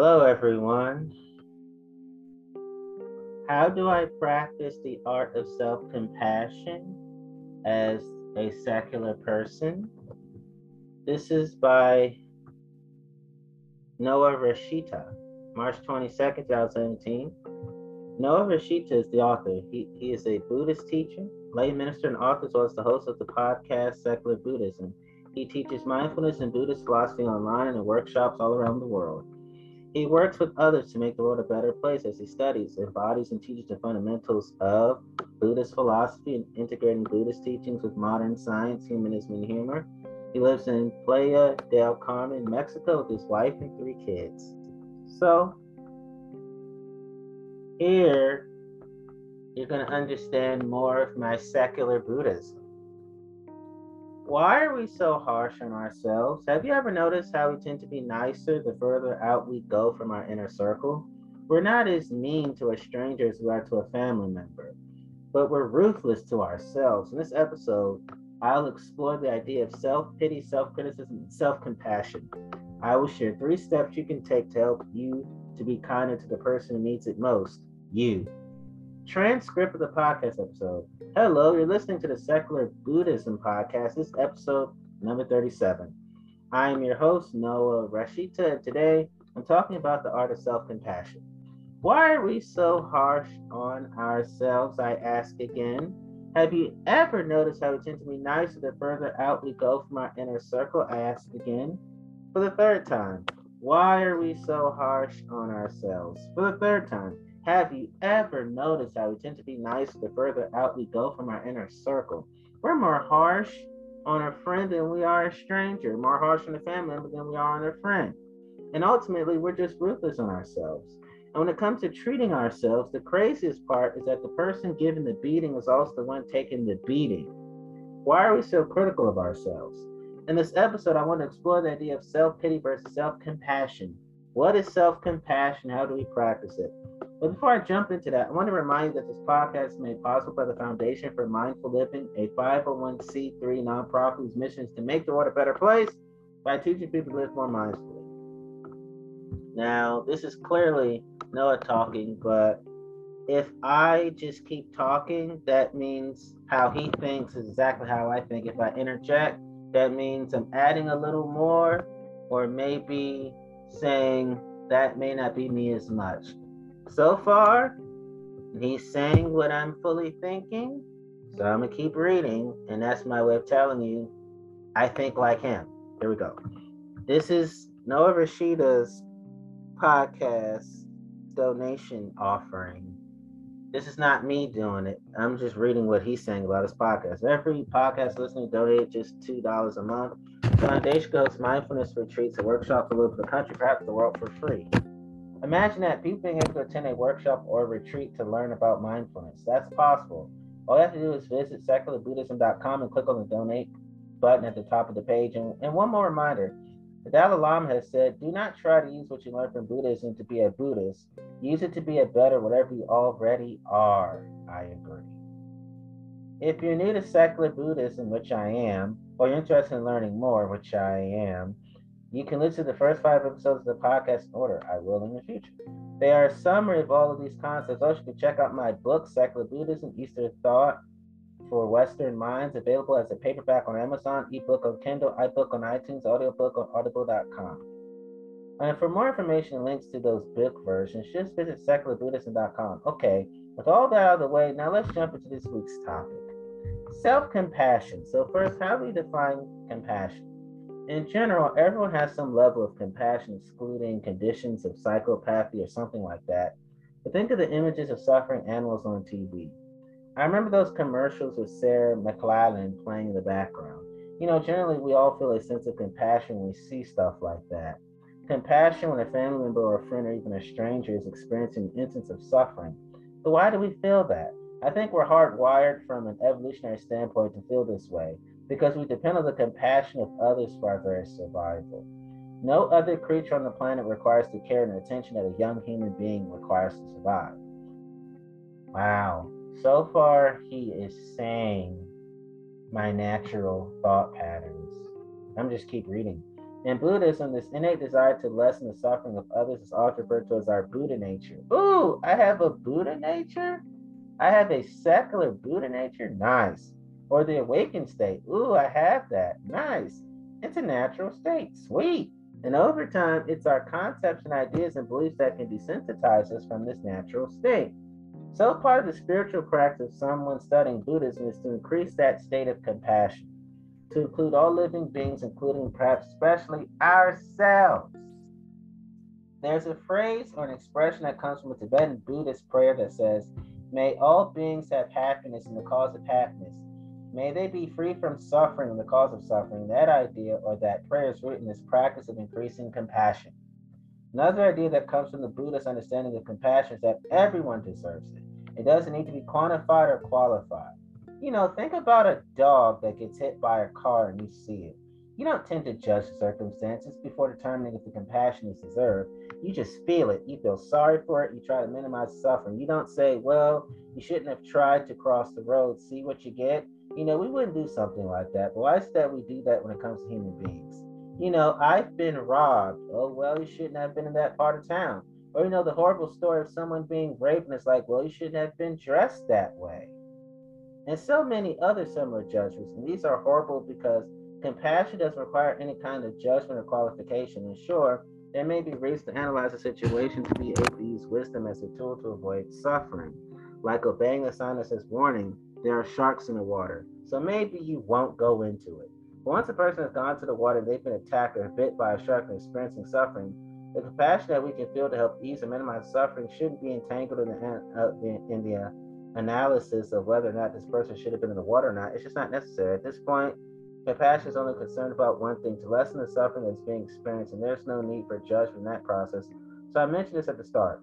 Hello, everyone. How do I practice the art of self compassion as a secular person? This is by Noah Rasheta, March 22nd, 2017. Noah Rasheta is the author. He, he is a Buddhist teacher, lay minister, and author, as well as the host of the podcast Secular Buddhism. He teaches mindfulness and Buddhist philosophy online and in workshops all around the world. He works with others to make the world a better place as he studies, embodies, and teaches the fundamentals of Buddhist philosophy and integrating Buddhist teachings with modern science, humanism, and humor. He lives in Playa del Carmen, Mexico, with his wife and three kids. So, here you're going to understand more of my secular Buddhism. Why are we so harsh on ourselves? Have you ever noticed how we tend to be nicer the further out we go from our inner circle? We're not as mean to a stranger as we are to a family member, but we're ruthless to ourselves. In this episode, I'll explore the idea of self pity, self criticism, and self compassion. I will share three steps you can take to help you to be kinder to the person who needs it most you. Transcript of the podcast episode. Hello, you're listening to the Secular Buddhism Podcast. This episode number 37. I am your host, Noah Rasheta, and today I'm talking about the art of self compassion. Why are we so harsh on ourselves? I ask again. Have you ever noticed how we tend to be nicer the further out we go from our inner circle? I ask again. For the third time, why are we so harsh on ourselves? For the third time, have you ever noticed how we tend to be nice the further out we go from our inner circle? We're more harsh on a friend than we are a stranger, more harsh on a family member than we are on a friend. And ultimately, we're just ruthless on ourselves. And when it comes to treating ourselves, the craziest part is that the person giving the beating is also the one taking the beating. Why are we so critical of ourselves? In this episode, I want to explore the idea of self pity versus self compassion. What is self compassion? How do we practice it? But before I jump into that, I want to remind you that this podcast is made possible by the Foundation for Mindful Living, a 501c3 nonprofit whose mission is to make the world a better place by teaching people to live more mindfully. Now, this is clearly Noah talking, but if I just keep talking, that means how he thinks is exactly how I think. If I interject, that means I'm adding a little more, or maybe saying that may not be me as much so far, he's saying what I'm fully thinking. So I'm gonna keep reading, and that's my way of telling you I think like him. Here we go. This is Noah Rasheta's podcast donation offering. This is not me doing it. I'm just reading what he's saying about his podcast. Every podcast listener donate just two dollars a month. Foundation goes mindfulness retreats and workshops all over the country, perhaps the world for free. Imagine that people being able to attend a workshop or retreat to learn about mindfulness. That's possible. All you have to do is visit secularbuddhism.com and click on the donate button at the top of the page. And, and one more reminder the Dalai Lama has said, do not try to use what you learned from Buddhism to be a Buddhist. Use it to be a better whatever you already are. I agree. If you're new to secular Buddhism, which I am, or you're interested in learning more, which I am, you can listen to the first five episodes of the podcast in order. I will in the future. They are a summary of all of these concepts. Also, you can check out my book, Secular Buddhism, Eastern Thought for Western Minds, available as a paperback on Amazon, ebook on Kindle, iBook on iTunes, audiobook on audible.com. And for more information and links to those book versions, just visit secularbuddhism.com. Okay, with all that out of the way, now let's jump into this week's topic. Self-compassion. So first, how do we define compassion? in general, everyone has some level of compassion, excluding conditions of psychopathy or something like that. But think of the images of suffering animals on TV. I remember those commercials with Sarah McLachlan playing in the background. You know, generally we all feel a sense of compassion when we see stuff like that. Compassion when a family member or a friend or even a stranger is experiencing an instance of suffering. But why do we feel that? I think we're hardwired from an evolutionary standpoint to feel this way because we depend on the compassion of others for our very survival. No other creature on the planet requires the care and attention that a young human being requires to survive. Wow. So far, he is saying my natural thought patterns. I'm just keep reading. In Buddhism, this innate desire to lessen the suffering of others is often referred to as our Buddha nature. Ooh, I have a Buddha nature? I have a secular Buddha nature? Nice. Or the awakened state. Ooh, I have that. Nice. It's a natural state. Sweet. And over time, it's our concepts and ideas and beliefs that can desensitize us from this natural state. So, part of the spiritual practice of someone studying Buddhism is to increase that state of compassion, to include all living beings, including perhaps especially ourselves. There's a phrase or an expression that comes from a Tibetan Buddhist prayer that says, May all beings have happiness in the cause of happiness. May they be free from suffering in the cause of suffering. That idea or that prayer is rooted in this practice of increasing compassion. Another idea that comes from the Buddhist understanding of compassion is that everyone deserves it. It doesn't need to be quantified or qualified. You know, think about a dog that gets hit by a car and you see it. You don't tend to judge circumstances before determining if the compassion is deserved. You just feel it. You feel sorry for it. You try to minimize suffering. You don't say, well, you shouldn't have tried to cross the road. See what you get? You know, we wouldn't do something like that. But why is that we do that when it comes to human beings? You know, I've been robbed. Oh, well, you shouldn't have been in that part of town. Or, you know, the horrible story of someone being raped, and it's like, well, you shouldn't have been dressed that way. And so many other similar judgments. And these are horrible because compassion doesn't require any kind of judgment or qualification. And sure, there may be reason to analyze a situation to be able to use wisdom as a tool to avoid suffering, like obeying a sign that says, warning, there are sharks in the water. So maybe you won't go into it. But once a person has gone to the water and they've been attacked or bit by a shark and experiencing suffering, the compassion that we can feel to help ease and minimize suffering shouldn't be entangled in the, uh, in the uh, analysis of whether or not this person should have been in the water or not. It's just not necessary. At this point, compassion is only concerned about one thing to lessen the suffering that's being experienced, and there's no need for judgment in that process. So I mentioned this at the start.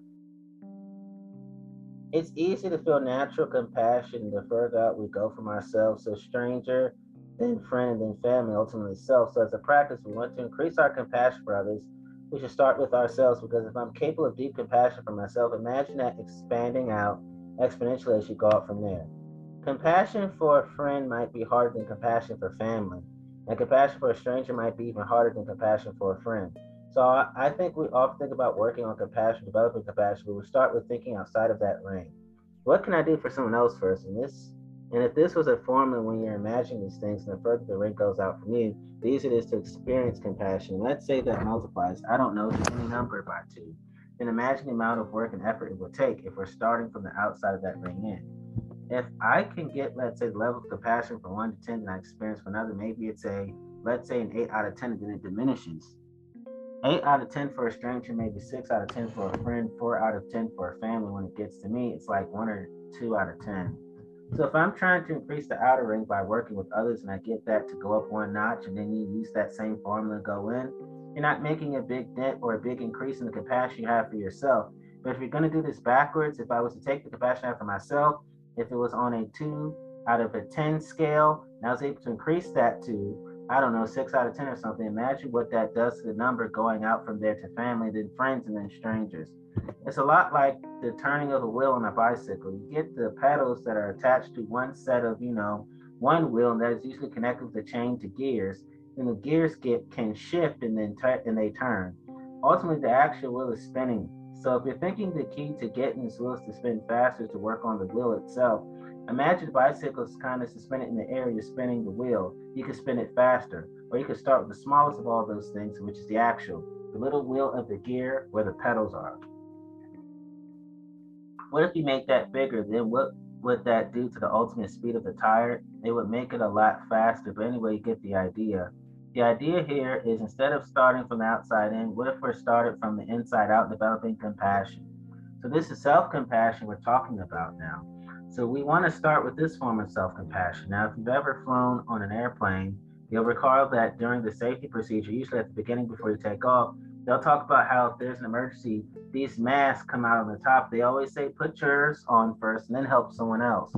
It's easy to feel natural compassion the further out we go from ourselves, so stranger, then friend, then family, ultimately self. So as a practice, we want to increase our compassion for others we should start with ourselves because if I'm capable of deep compassion for myself, imagine that expanding out exponentially as you go out from there. Compassion for a friend might be harder than compassion for family, and compassion for a stranger might be even harder than compassion for a friend. So I, I think we often think about working on compassion, developing compassion, but we start with thinking outside of that ring. What can I do for someone else first? And this and if this was a formula when you're imagining these things, and the further the ring goes out from you, the easier it is to experience compassion. Let's say that multiplies, I don't know, any number by two. Then imagine the amount of work and effort it will take if we're starting from the outside of that ring in. If mm-hmm. I can get, let's say, the level of compassion from one to 10 that I experience for another, maybe it's a, let's say, an eight out of 10, and then it diminishes. Eight out of 10 for a stranger, maybe six out of 10 for a friend, four out of 10 for a family. When it gets to me, it's like one or two out of 10 so if I'm trying to increase the outer ring by working with others and I get that to go up one notch and then you use that same formula and go in, you're not making a big dent or a big increase in the compassion you have for yourself. But if you're going to do this backwards, if I was to take the compassion I have for myself, if it was on a two out of a 10 scale, I was able to increase that to, I don't know, six out of 10 or something, imagine what that does to the number going out from there to family, then friends, and then strangers. It's a lot like the turning of a wheel on a bicycle. You get the pedals that are attached to one set of, you know, one wheel, and that is usually connected with a chain to gears. And the gears get can shift and then and they turn. Ultimately, the actual wheel is spinning. So if you're thinking the key to getting this wheel to spin faster to work on the wheel itself, imagine the bicycle is kind of suspended in the air. You're spinning the wheel. You can spin it faster, or you can start with the smallest of all those things, which is the actual, the little wheel of the gear where the pedals are. What if you make that bigger? Then what would that do to the ultimate speed of the tire? It would make it a lot faster. But anyway, you get the idea. The idea here is instead of starting from the outside in, what if we're started from the inside out, developing compassion? So this is self-compassion we're talking about now. So we want to start with this form of self-compassion. Now, if you've ever flown on an airplane, you'll recall that during the safety procedure, usually at the beginning before you take off, they'll talk about how if there's an emergency, these masks come out on the top. They always say put yours on first and then help someone else.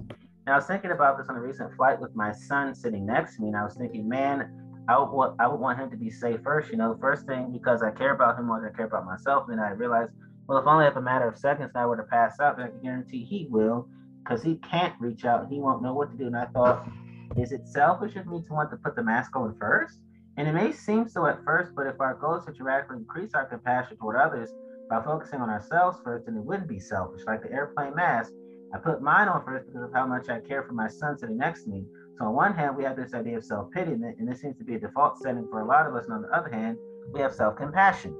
Now I was thinking about this on a recent flight with my son sitting next to me, and I was thinking, man, I would want I would want him to be safe first. You know, the first thing because I care about him more than I care about myself. And I realized, well, if only if a matter of seconds I were to pass out, I can guarantee he will, because he can't reach out. He won't know what to do. And I thought, is it selfish of me to want to put the mask on first? And it may seem so at first, but if our goal is to dramatically increase our compassion toward others by focusing on ourselves first, then it wouldn't be selfish. Like the airplane mask, I put mine on first because of how much I care for my son sitting next to me. So on one hand, we have this idea of self-pity, and this seems to be a default setting for a lot of us. And on the other hand, we have self-compassion.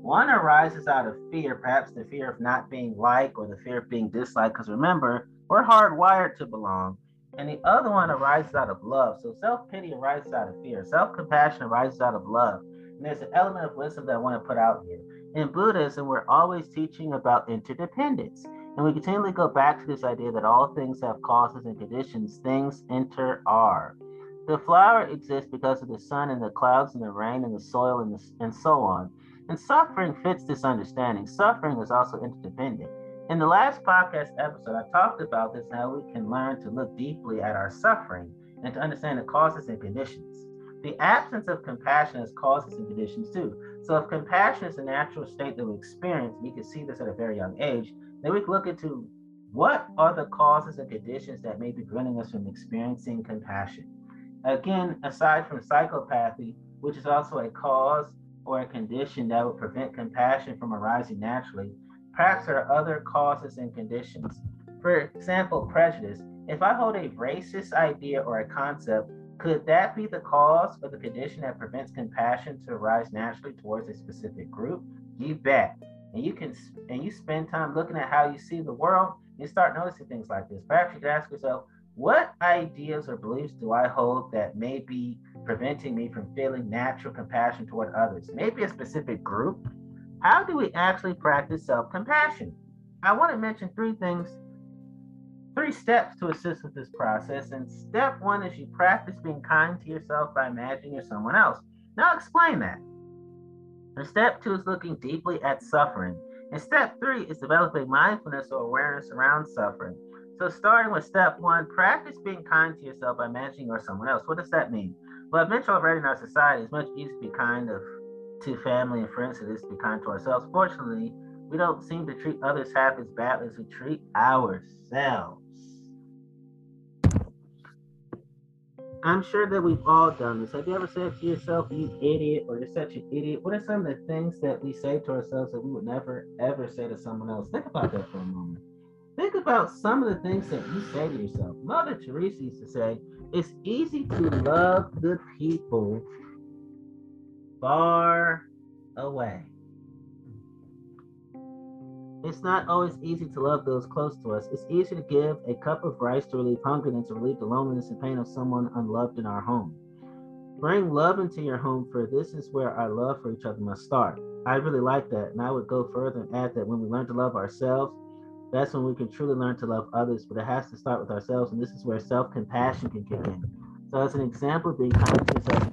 One arises out of fear, perhaps the fear of not being liked or the fear of being disliked. Because remember, we're hardwired to belong. And the other one arises out of love. So self pity arises out of fear. Self compassion arises out of love. And there's an element of wisdom that I want to put out here. In Buddhism, we're always teaching about interdependence. And we continually go back to this idea that all things have causes and conditions, things inter-are. The flower exists because of the sun and the clouds and the rain and the soil and, the, and so on. And suffering fits this understanding. Suffering is also interdependent. In the last podcast episode, I talked about this how we can learn to look deeply at our suffering and to understand the causes and conditions. The absence of compassion has causes and conditions too. So, if compassion is a natural state that we experience, we can see this at a very young age, then we can look into what are the causes and conditions that may be preventing us from experiencing compassion. Again, aside from psychopathy, which is also a cause or a condition that would prevent compassion from arising naturally, Perhaps there are other causes and conditions. For example, prejudice. If I hold a racist idea or a concept, could that be the cause or the condition that prevents compassion to arise naturally towards a specific group? You bet. And you can and you spend time looking at how you see the world, you start noticing things like this. Perhaps you could ask yourself, what ideas or beliefs do I hold that may be preventing me from feeling natural compassion toward others? Maybe a specific group, how do we actually practice self compassion? I want to mention three things, three steps to assist with this process. And step one is you practice being kind to yourself by imagining you're someone else. Now, explain that. And step two is looking deeply at suffering. And step three is developing mindfulness or awareness around suffering. So, starting with step one, practice being kind to yourself by imagining you're someone else. What does that mean? Well, I've mentioned already in our society, it's much easier to be kind of to family and friends than it is to be kind to ourselves. Fortunately, we don't seem to treat others half as badly as we treat ourselves. I'm sure that we've all done this. Have you ever said to yourself, you idiot, or you're such an idiot? What are some of the things that we say to ourselves that we would never, ever say to someone else? Think about that for a moment. Think about some of the things that you say to yourself. Mother Teresa used to say, it's easy to love the people far away. It's not always easy to love those close to us. It's easier to give a cup of rice to relieve hunger than to relieve the loneliness and pain of someone unloved in our home. Bring love into your home, for this is where our love for each other must start. I really like that, and I would go further and add that when we learn to love ourselves, that's when we can truly learn to love others, but it has to start with ourselves, and this is where self compassion can kick in. So, as an example, of being kind to yourself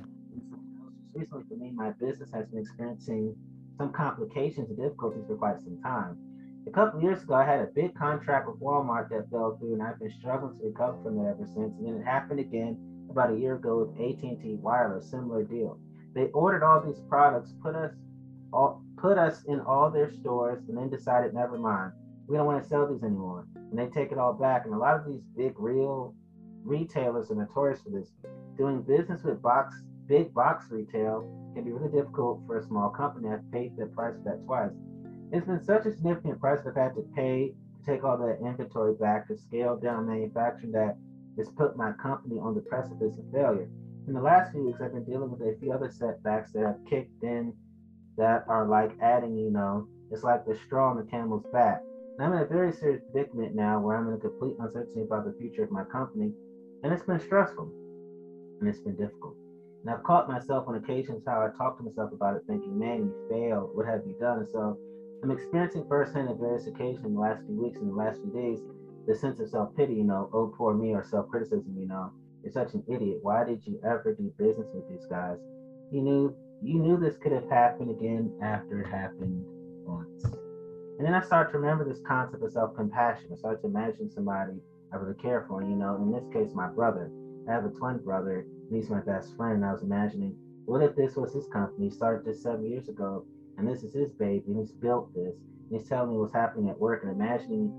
recently for me, my business has been experiencing some complications and difficulties for quite some time. A couple years ago, I had a big contract with Walmart that fell through, and I've been struggling to recover from it ever since. And then it happened again about a year ago with AT&T Wireless, similar deal. They ordered all these products, put us all, put us in all their stores, and then decided, never mind, we don't want to sell these anymore. And they take it all back. And a lot of these big real retailers are notorious for this. Doing business with box big box retail can be really difficult for a small company. I've paid the price for that twice. It's been such a significant price I've had to pay to take all that inventory back to scale down manufacturing that has put my company on the precipice of failure. In the last few weeks, I've been dealing with a few other setbacks that have kicked in that are like adding, you know, it's like the straw on the camel's back. And I'm in a very serious predicament now where I'm in a complete uncertainty about the future of my company. And it's been stressful and it's been difficult. And I've caught myself on occasions how I talk to myself about it, thinking, man, you failed. What have you done? And so I'm experiencing firsthand at various occasions in the last few weeks and the last few days the sense of self pity, you know, oh, poor me, or self criticism, you know, you're such an idiot. Why did you ever do business with these guys? You knew you knew this could have happened again after it happened once. And then I started to remember this concept of self compassion. I started to imagine somebody I really care for, you know, in this case, my brother. I have a twin brother, and he's my best friend. I was imagining, what if this was his company? Started this seven years ago, and this is his baby, and he's built this. And he's telling me what's happening at work, and imagining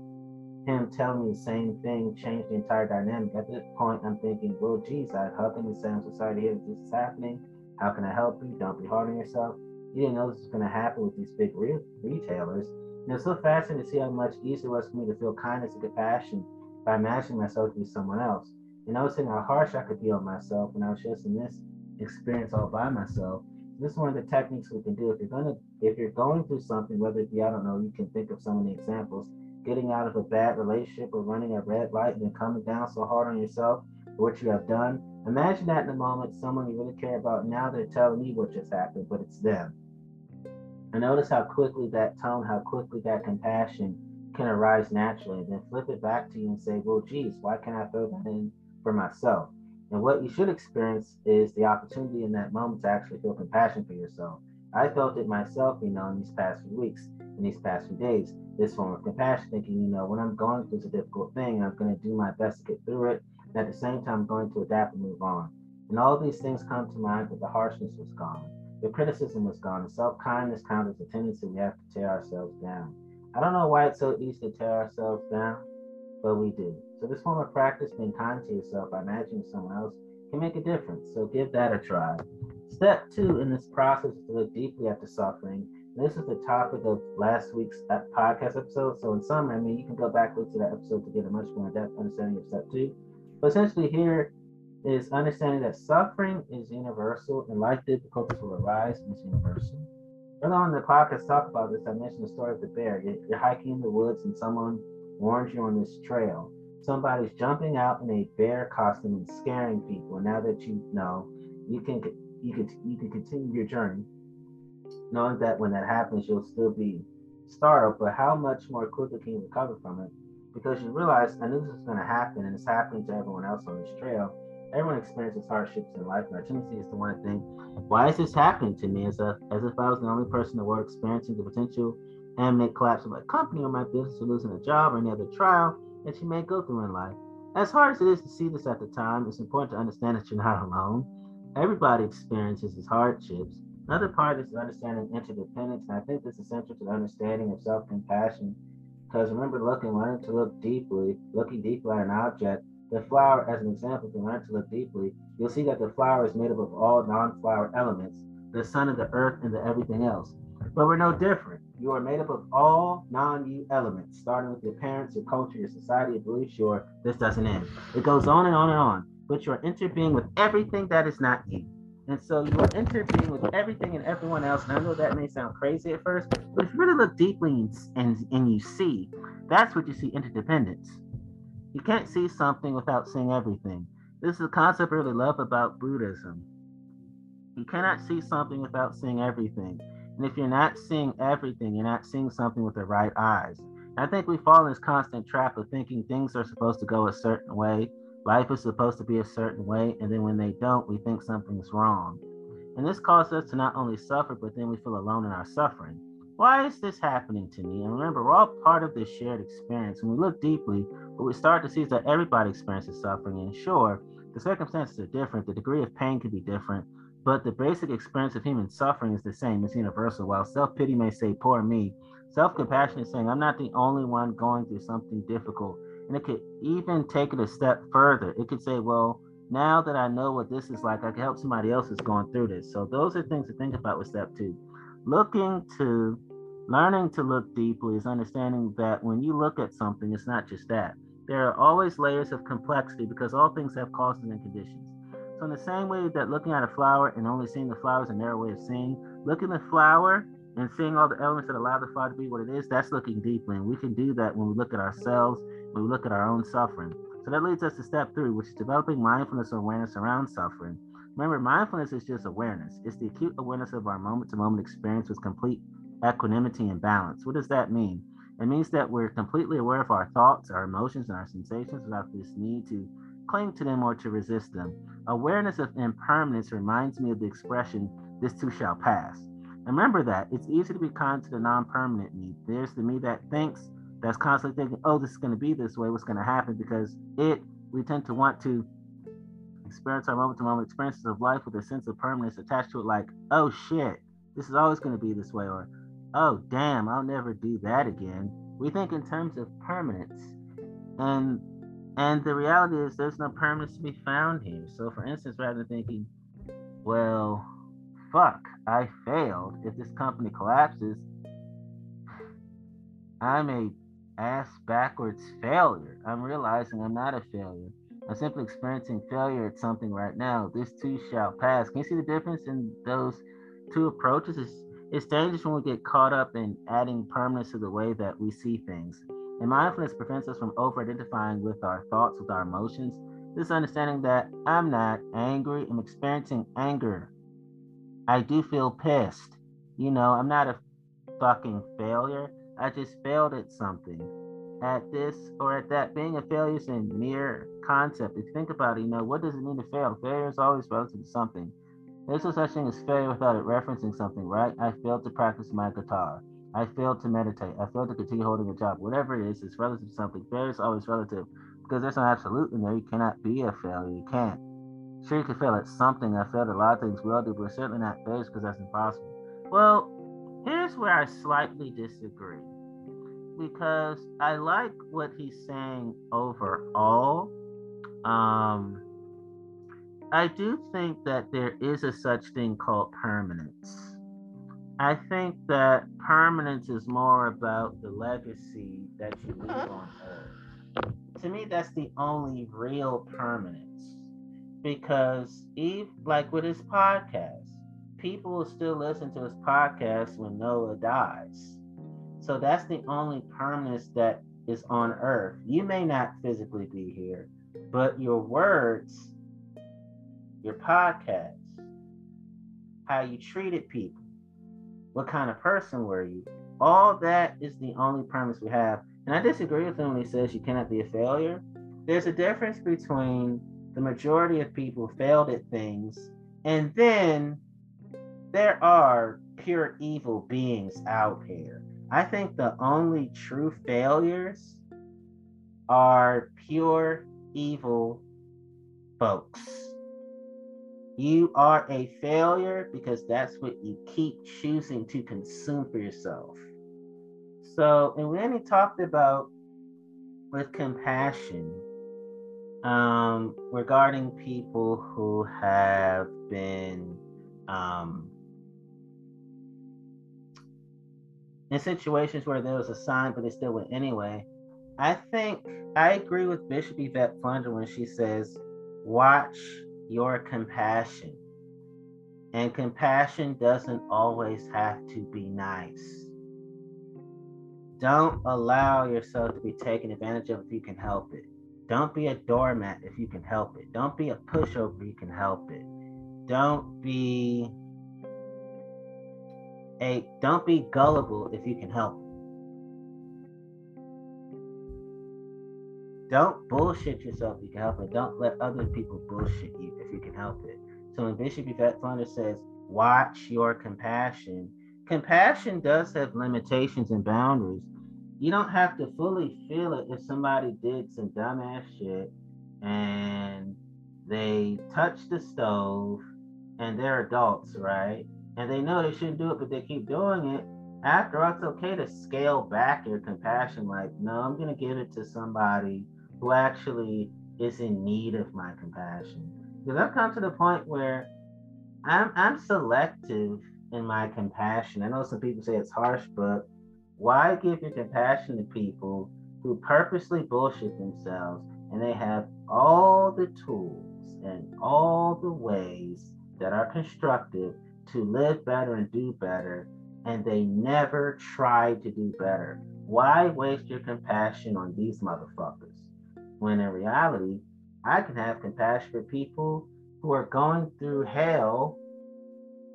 him telling me the same thing changed the entire dynamic. At this point, I'm thinking, well, geez, I, how can you say I'm so sorry to hear that this is happening? How can I help you? Don't be hard on yourself. You didn't know this was going to happen with these big re- retailers. And it's so fascinating to see how much easier it was for me to feel kindness and compassion by imagining myself to be someone else. And noticing how harsh I could be on myself when I was just in this experience all by myself. This is one of the techniques we can do. If you're gonna if you're going through something, whether it be, I don't know, you can think of so many examples, getting out of a bad relationship or running a red light and then coming down so hard on yourself for what you have done. Imagine that in the moment, someone you really care about, now they're telling you what just happened, but it's them. And notice how quickly that tone, how quickly that compassion can arise naturally. And then flip it back to you and say, well, geez, why can't I throw that in for myself? And what you should experience is the opportunity in that moment to actually feel compassion for yourself. I felt it myself, you know, in these past few weeks, in these past few days, this form of compassion, thinking, you know, when I'm going through a difficult thing, I'm going to do my best to get through it. And at the same time, I'm going to adapt and move on. And all these things come to mind, but the harshness was gone. The criticism was gone. And self kindness counters the tendency we have to tear ourselves down. I don't know why it's so easy to tear ourselves down, but we do. So, this form of practice, being kind to yourself by imagining someone else, can make a difference. So, give that a try. Step two in this process is to look deeply at the suffering. This is the topic of last week's uh, podcast episode. So, in summary, I mean, you can go back look to that episode to get a much more in-depth understanding of step two. But essentially, here is understanding that suffering is universal and life difficulties will arise and it's universal. Earlier on in the podcast, talk about this. I mentioned the story of the bear. You're hiking in the woods and someone warns you on this trail. Somebody's jumping out in a bear costume and scaring people. Now that you know, you can you can you can continue your journey, knowing that when that happens, you'll still be startled. But how much more quickly can you recover from it? because you realize I knew this was going to happen and it's happening to everyone else on this trail. Everyone experiences hardships in life, and our tendency is to want to think, why is this happening to me? As, a, as if I was the only person in the world experiencing the potential and imminent collapse of my company or my business or losing a job or any other trial that you may go through in life. As hard as it is to see this at the time, it's important to understand that you're not alone. Everybody experiences these hardships. Another part is understanding interdependence, and I think this is essential to the understanding of self-compassion because remember looking, learning to look deeply, looking deeply at an object. The flower, as an example, if you learn to look deeply, you'll see that the flower is made up of all non-flower elements, the sun and the earth and the everything else. But we're no different. You are made up of all non-you elements, starting with your parents, your culture, your society, your beliefs, your this doesn't end. It goes on and on and on. But you're interbeing with everything that is not you. And so you are interbeing with everything and everyone else. And I know that may sound crazy at first, but if you really look deeply and, and, and you see, that's what you see interdependence. You can't see something without seeing everything. This is a concept I really love about Buddhism. You cannot see something without seeing everything. And if you're not seeing everything, you're not seeing something with the right eyes. And I think we fall in this constant trap of thinking things are supposed to go a certain way Life is supposed to be a certain way, and then when they don't, we think something's wrong. And this causes us to not only suffer, but then we feel alone in our suffering. Why is this happening to me? And remember, we're all part of this shared experience. When we look deeply, what we start to see is that everybody experiences suffering. And sure, the circumstances are different, the degree of pain can be different, but the basic experience of human suffering is the same, it's universal. While self pity may say, poor me, self compassion is saying, I'm not the only one going through something difficult and it could even take it a step further. It could say, well, now that I know what this is like, I can help somebody else that's going through this. So those are things to think about with step two. Looking to learning to look deeply is understanding that when you look at something, it's not just that. There are always layers of complexity because all things have causes and conditions. So in the same way that looking at a flower and only seeing the flower is a narrow way of seeing, looking at the flower and seeing all the elements that allow the flower to be what it is, that's looking deeply. And we can do that when we look at ourselves when we look at our own suffering. So that leads us to step three, which is developing mindfulness awareness around suffering. Remember, mindfulness is just awareness. It's the acute awareness of our moment to moment experience with complete equanimity and balance. What does that mean? It means that we're completely aware of our thoughts, our emotions, and our sensations without this need to cling to them or to resist them. Awareness of impermanence reminds me of the expression, this too shall pass. Remember that it's easy to be kind to the non permanent me. There's the me that thinks, that's constantly thinking, oh, this is going to be this way, what's going to happen? Because it, we tend to want to experience our moment to moment experiences of life with a sense of permanence attached to it, like, oh shit, this is always going to be this way, or oh damn, I'll never do that again. We think in terms of permanence. and and the reality is there's no permanence to be found here. So for instance, rather than thinking, well, fuck, I failed. If this company collapses, I'm a ass backwards failure. I'm realizing I'm not a failure. I'm simply experiencing failure at something right now. This too shall pass. Can you see the difference in those two approaches? It's, it's dangerous when we get caught up in adding permanence to the way that we see things. And mindfulness prevents us from over identifying with our thoughts, with our emotions. This understanding that I'm not angry, I'm experiencing anger. I do feel pissed. You know, I'm not a fucking failure. I just failed at something, at this or at that. Being a failure is a mere concept. If you think about it, you know, what does it mean to fail? Failure is always relative to something. There's no such thing as failure without it referencing something, right? I failed to practice my guitar. I failed to meditate. I failed to continue holding a job. Whatever it is, it's relative to something. Failure is always relative because there's no absolute in there. You cannot be a failure. You can't. Sure, you can fail at something. I failed at a lot of things we all do, but certainly not failures because that's impossible. Well, here's where I slightly disagree because I like what he's saying overall. Um, I do think that there is a such thing called permanence. I think that permanence is more about the legacy that you leave uh-huh. on earth. To me, that's the only real permanence. Because Eve, like with his podcast, people will still listen to his podcast when Noah dies so that's the only permanence that is on earth. You may not physically be here, but your words, your podcast, how you treated people, what kind of person were you, all that is the only permanence we have. And I disagree with him when he says you cannot be a failure. There's a difference between the majority of people failed at things, and then there are pure evil beings out here I think the only true failures are pure evil folks. You are a failure because that's what you keep choosing to consume for yourself. So, and when he talked about with compassion um, regarding people who have been um, in situations where there was a sign, but they still went anyway. I think I agree with Bishop Yvette Flunder when she says, watch your compassion. And compassion doesn't always have to be nice. Don't allow yourself to be taken advantage of if you can help it. Don't be a doormat if you can help it. Don't be a pushover if you can help it. Don't be a don't be gullible if you can help. Don't bullshit yourself if you can help it. Don't let other people bullshit you if you can help it. So when Bishop Yvette Flunder says, watch your compassion, compassion does have limitations and boundaries. You don't have to fully feel it if somebody did some dumbass shit and they touched the stove and they're adults, right? and they know they shouldn't do it, but they keep doing it, after all, it's okay to scale back your compassion. Like, no, I'm going to give it to somebody who actually is in need of my compassion. Because I've come to the point where I'm, I'm selective in my compassion. I know some people say it's harsh, but why give your compassion to people who purposely bullshit themselves and they have all the tools and all the ways that are constructive to live better and do better, and they never try to do better. Why waste your compassion on these motherfuckers? When in reality, I can have compassion for people who are going through hell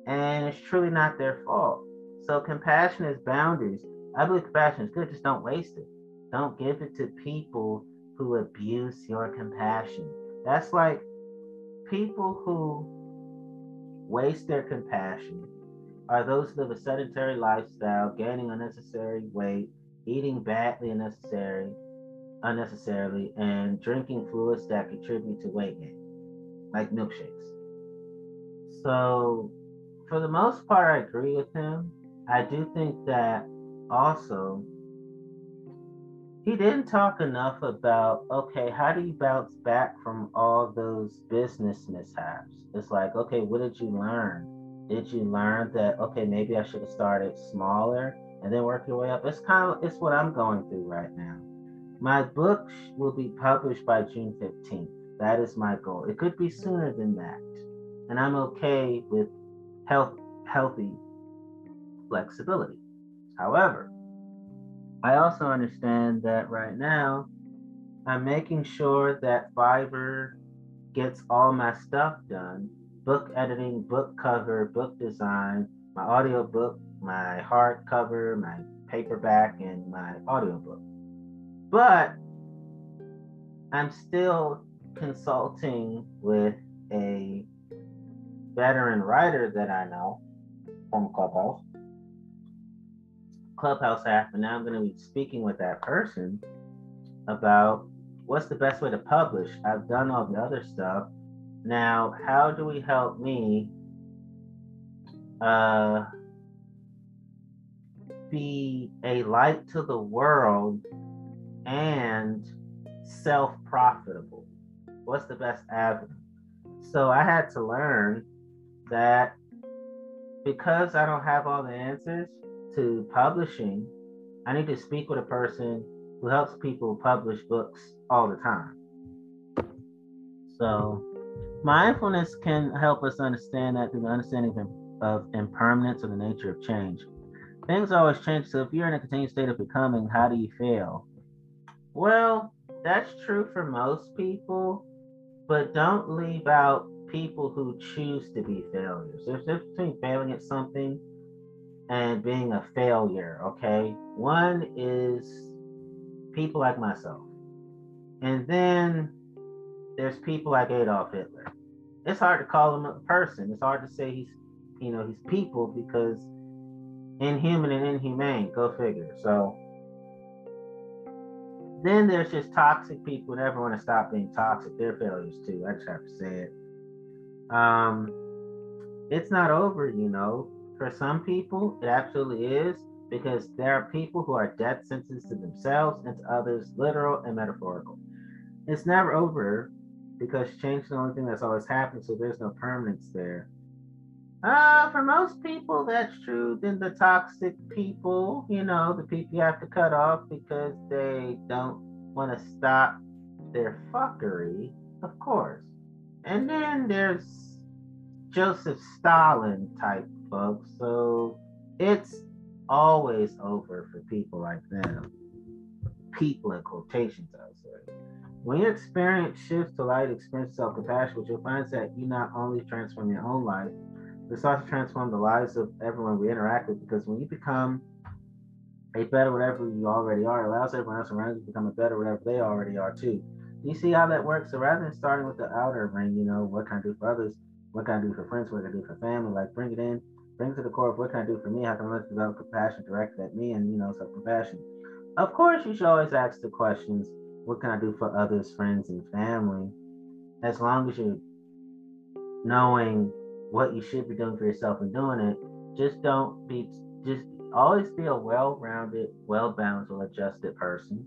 and it's truly not their fault. So compassion is boundaries. I believe compassion is good, just don't waste it. Don't give it to people who abuse your compassion. That's like people who waste their compassion are those who live a sedentary lifestyle, gaining unnecessary weight, eating badly unnecessary, unnecessarily, and drinking fluids that contribute to weight gain, like milkshakes. So, for the most part, I agree with him. I do think that also he didn't talk enough about okay, how do you bounce back from all those business mishaps? It's like, okay, what did you learn? Did you learn that okay, maybe I should have started smaller and then work your way up? It's kind of it's what I'm going through right now. My book will be published by June 15th. That is my goal. It could be sooner than that. And I'm okay with health healthy flexibility. However, I also understand that right now I'm making sure that Fiverr gets all my stuff done book editing, book cover, book design, my audio book, my hardcover, my paperback, and my audiobook. But I'm still consulting with a veteran writer that I know from Clubhouse Clubhouse app, and now I'm going to be speaking with that person about what's the best way to publish. I've done all the other stuff. Now, how do we help me uh, be a light to the world and self profitable? What's the best avenue? So I had to learn that because I don't have all the answers, to publishing, I need to speak with a person who helps people publish books all the time. So, mindfulness can help us understand that through the understanding of impermanence or the nature of change. Things always change. So, if you're in a continued state of becoming, how do you fail? Well, that's true for most people, but don't leave out people who choose to be failures. There's a difference between failing at something and being a failure, okay? One is people like myself. And then there's people like Adolf Hitler. It's hard to call him a person. It's hard to say he's, you know, he's people because inhuman and inhumane, go figure. So then there's just toxic people that never want to stop being toxic. They're failures too. I just have to say it. Um, it's not over, you know. For some people, it absolutely is because there are people who are death sentences to themselves and to others, literal and metaphorical. It's never over because change is the only thing that's always happened, so there's no permanence there. Uh, for most people, that's true. Then the toxic people, you know, the people you have to cut off because they don't want to stop their fuckery, of course. And then there's Joseph Stalin type folks. So it's always over for people like them. People in quotations, I would say. When you experience shifts to light, experience self compassion, what you'll find is that you not only transform your own life, but to transform the lives of everyone we interact with. Because when you become a better whatever you already are, it allows everyone else around you to become a better whatever they already are too. You see how that works? So rather than starting with the outer ring, you know, what can I do for others? What can I do for friends? What can I do for family? Like bring it in bring it to the core of what can I do for me? How can I develop compassion directed at me and you know self compassion? Of course, you should always ask the questions: What can I do for others, friends, and family? As long as you're knowing what you should be doing for yourself and doing it, just don't be just always be a well-rounded, well-balanced, well-adjusted person.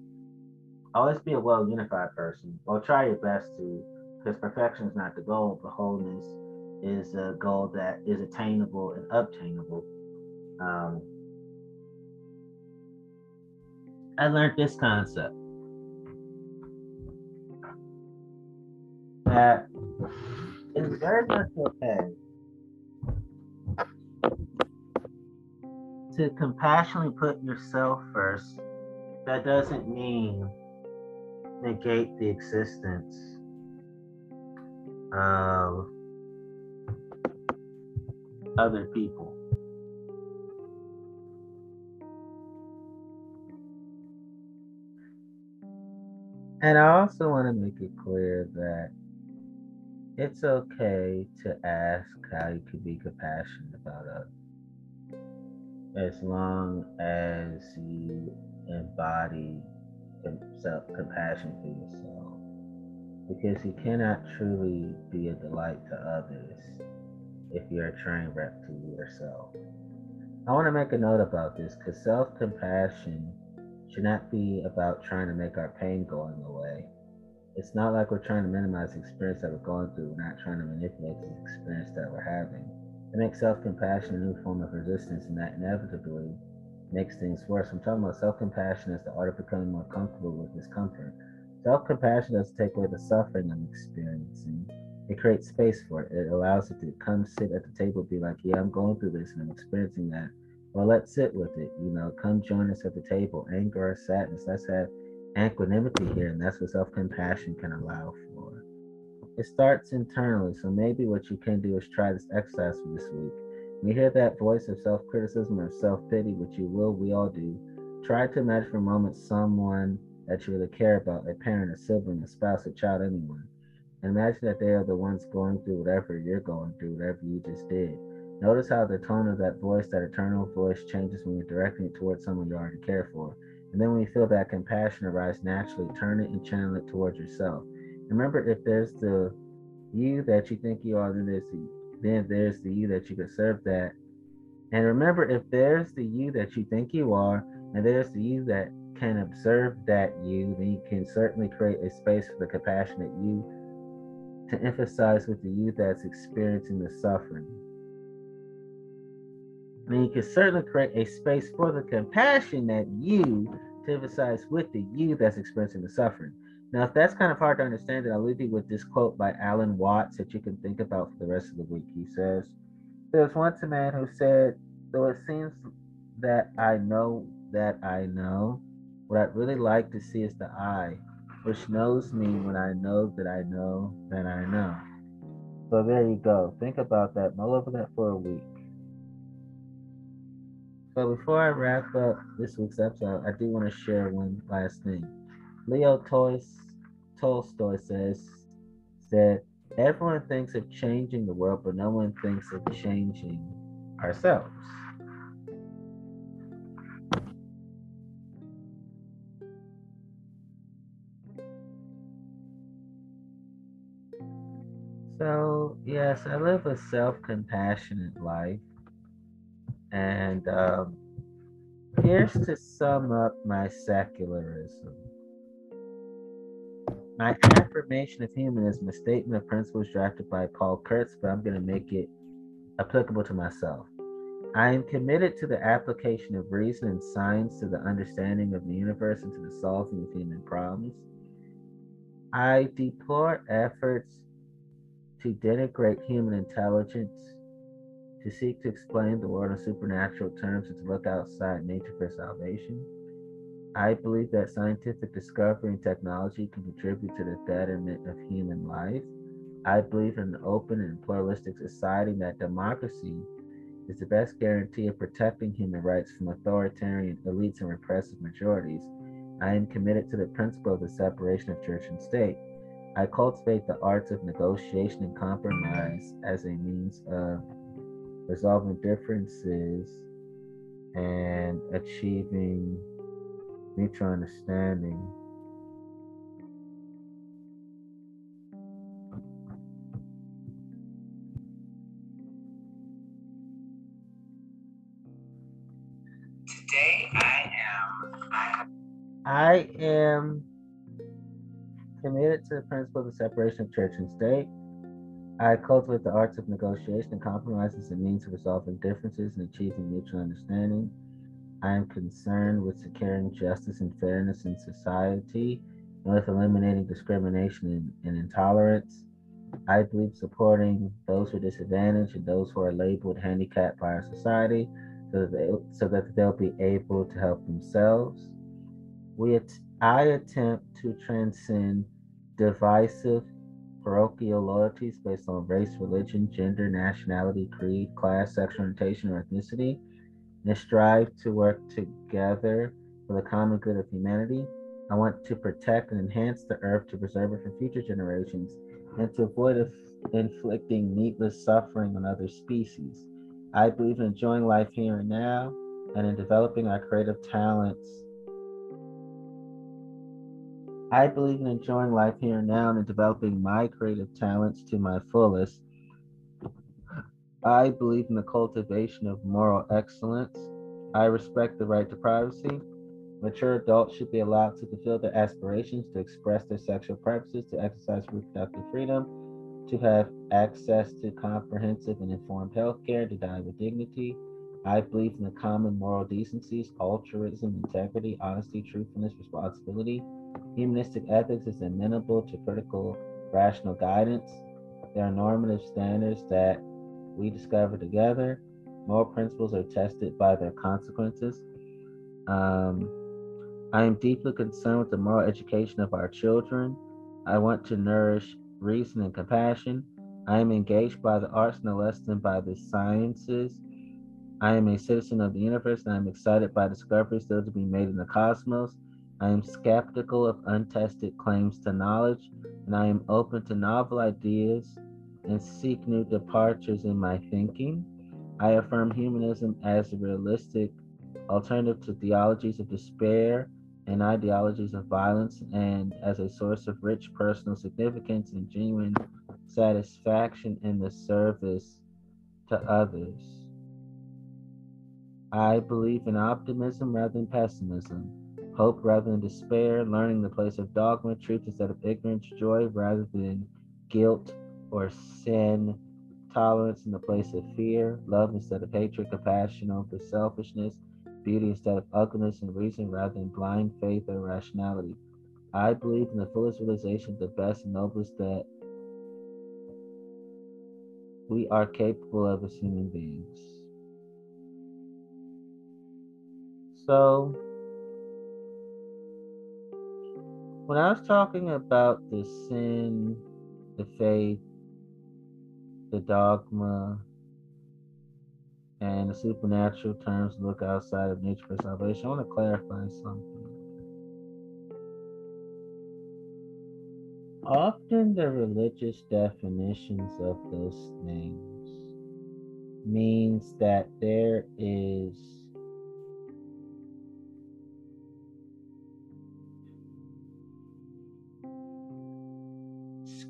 Always be a well-unified person. Well, try your best to, because perfection is not the goal, but wholeness is a goal that is attainable and obtainable. Um, I learned this concept that it's very much okay to compassionately put yourself first. That doesn't mean negate the existence of other people. And I also want to make it clear that it's okay to ask how you can be compassionate about others as long as you embody self compassion for yourself because you cannot truly be a delight to others if you're a train wreck to yourself. I want to make a note about this because self compassion should not be about trying to make our pain going away. It's not like we're trying to minimize the experience that we're going through. We're not trying to manipulate the experience that we're having. It makes self compassion a new form of resistance, and that inevitably makes things worse. I'm talking about self compassion as the art of becoming more comfortable with discomfort. Self compassion doesn't take away the suffering I'm experiencing, it creates space for it. It allows it to come sit at the table, be like, yeah, I'm going through this and I'm experiencing that. Well, let's sit with it. You know, come join us at the table. Anger sadness. Let's have equanimity here. And that's what self compassion can allow for. It starts internally. So maybe what you can do is try this exercise for this week. When you hear that voice of self criticism or self pity, which you will, we all do, try to imagine for a moment someone that you really care about a parent, a sibling, a spouse, a child, anyone. And imagine that they are the ones going through whatever you're going through, whatever you just did. Notice how the tone of that voice, that eternal voice, changes when you're directing it towards someone you already care for. And then when you feel that compassion arise naturally, turn it and channel it towards yourself. Remember, if there's the you that you think you are, then there's the then there's the you that you could serve that. And remember, if there's the you that you think you are, and there's the you that can observe that you, then you can certainly create a space for the compassionate you to emphasize with the you that's experiencing the suffering. And you can certainly create a space for the compassionate you to emphasize with the you that's experiencing the suffering. Now, if that's kind of hard to understand, then I'll leave you with this quote by Alan Watts that you can think about for the rest of the week. He says, There was once a man who said, Though it seems that I know that I know, what I'd really like to see is the I, which knows me when I know that I know that I know. So there you go. Think about that. Mull over that for a week. So before I wrap up this week's episode, I do want to share one last thing. Leo Tolstoy says that everyone thinks of changing the world, but no one thinks of changing ourselves. So, yes, I live a self compassionate life. And um, here's to sum up my secularism. My affirmation of humanism, a statement of principles drafted by Paul Kurtz, but I'm going to make it applicable to myself. I am committed to the application of reason and science to the understanding of the universe and to the solving of human problems. I deplore efforts to denigrate human intelligence, to seek to explain the world in supernatural terms, and to look outside nature for salvation. I believe that scientific discovery and technology can contribute to the betterment of human life. I believe in an open and pluralistic society that democracy is the best guarantee of protecting human rights from authoritarian elites and repressive majorities. I am committed to the principle of the separation of church and state. I cultivate the arts of negotiation and compromise as a means of resolving differences and achieving mutual understanding. Today I am I, I am committed to the principle of the separation of church and state. I cultivate the arts of negotiation and compromise as a means of resolving differences and achieving mutual understanding. I am concerned with securing justice and fairness in society and with eliminating discrimination and, and intolerance. I believe supporting those who are disadvantaged and those who are labeled handicapped by our society so that, they, so that they'll be able to help themselves. We I attempt to transcend divisive parochial loyalties based on race, religion, gender, nationality, creed, class, sexual orientation, or ethnicity and strive to work together for the common good of humanity. I want to protect and enhance the earth to preserve it for future generations and to avoid inflicting needless suffering on other species. I believe in enjoying life here and now and in developing our creative talents. I believe in enjoying life here and now and in developing my creative talents to my fullest I believe in the cultivation of moral excellence. I respect the right to privacy. Mature adults should be allowed to fulfill their aspirations, to express their sexual preferences, to exercise reproductive freedom, to have access to comprehensive and informed health care, to die with dignity. I believe in the common moral decencies, altruism, integrity, honesty, truthfulness, responsibility. Humanistic ethics is amenable to critical, rational guidance. There are normative standards that we discover together. Moral principles are tested by their consequences. Um, I am deeply concerned with the moral education of our children. I want to nourish reason and compassion. I am engaged by the arts no less than by the sciences. I am a citizen of the universe and I am excited by discoveries still to be made in the cosmos. I am skeptical of untested claims to knowledge, and I am open to novel ideas and seek new departures in my thinking. I affirm humanism as a realistic alternative to theologies of despair and ideologies of violence and as a source of rich personal significance and genuine satisfaction in the service to others. I believe in optimism rather than pessimism, hope rather than despair, learning the place of dogma, truth instead of ignorance, joy rather than guilt or sin, tolerance in the place of fear, love instead of hatred, compassion over selfishness beauty instead of ugliness, and reason rather than blind faith or rationality. I believe in the fullest realization of the best and noblest that we are capable of as human beings. So, when I was talking about the sin, the faith, the dogma, and the supernatural terms look outside of nature for salvation. I want to clarify something. Often the religious definitions of those things means that there is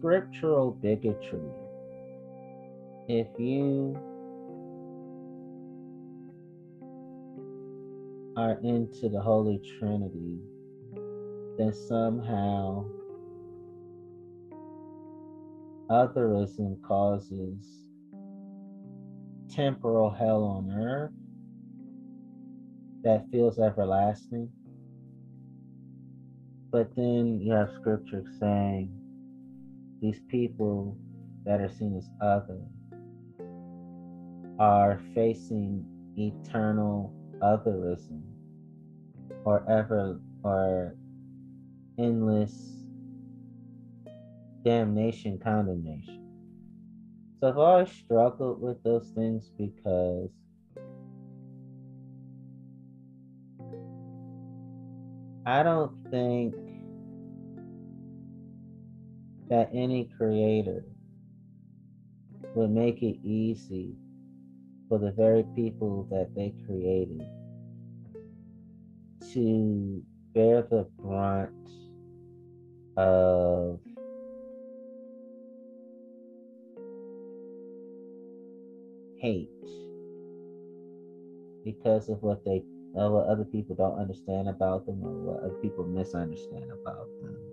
scriptural bigotry. If you are into the Holy Trinity, then somehow otherism causes temporal hell on earth that feels everlasting. But then you have scripture saying these people that are seen as other are facing eternal otherism or ever or endless damnation condemnation. So i've always struggled with those things because i don't think that any creator would make it easy for the very people that they created to bear the brunt of hate because of what they of what other people don't understand about them or what other people misunderstand about them.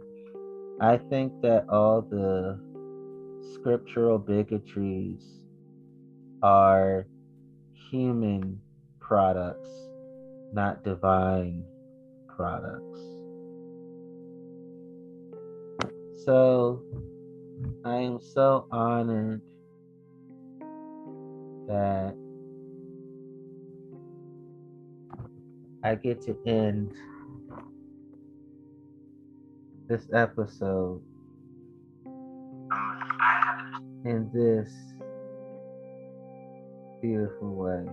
I think that all the scriptural bigotries are human products, not divine products. So I am so honored that I get to end this episode in this beautiful way.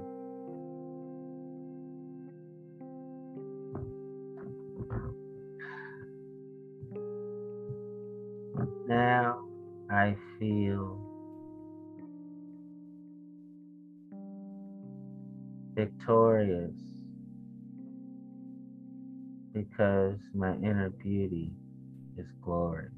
Now I feel victorious because my inner beauty is glorious.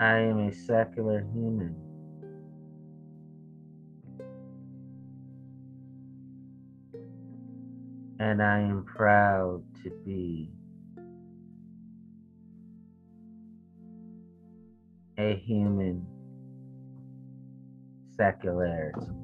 I am a secular human. And I am proud to be a human secularist.